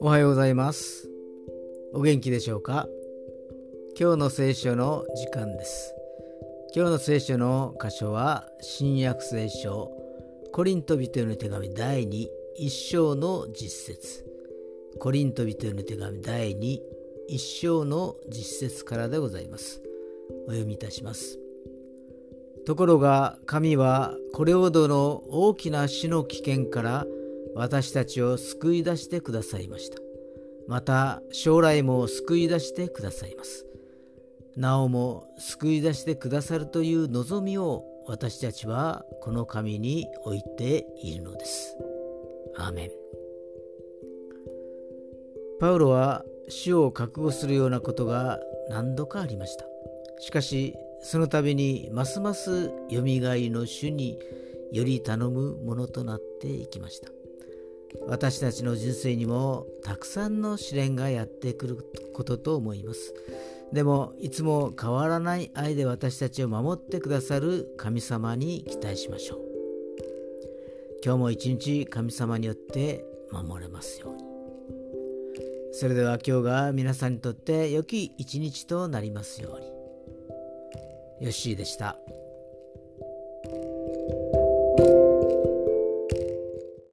おはようございます。お元気でしょうか？今日の聖書の時間です。今日の聖書の箇所は新約聖書コリント人への手紙第2一章の実節。コリント人への手紙第2一章の実節からでございます。お読みいたします。ところが神はこれほどの大きな死の危険から私たちを救い出してくださいました。また将来も救い出してくださいます。なおも救い出してくださるという望みを私たちはこの神に置いているのです。アーメン。パウロは死を覚悟するようなことが何度かありました。しかしその度にますますよみがえりの主により頼むものとなっていきました。私たちの人生にもたくさんの試練がやってくることと思います。でもいつも変わらない愛で私たちを守ってくださる神様に期待しましょう。今日も一日神様によって守れますように。それでは今日が皆さんにとって良き一日となりますように。ヨッシーでした。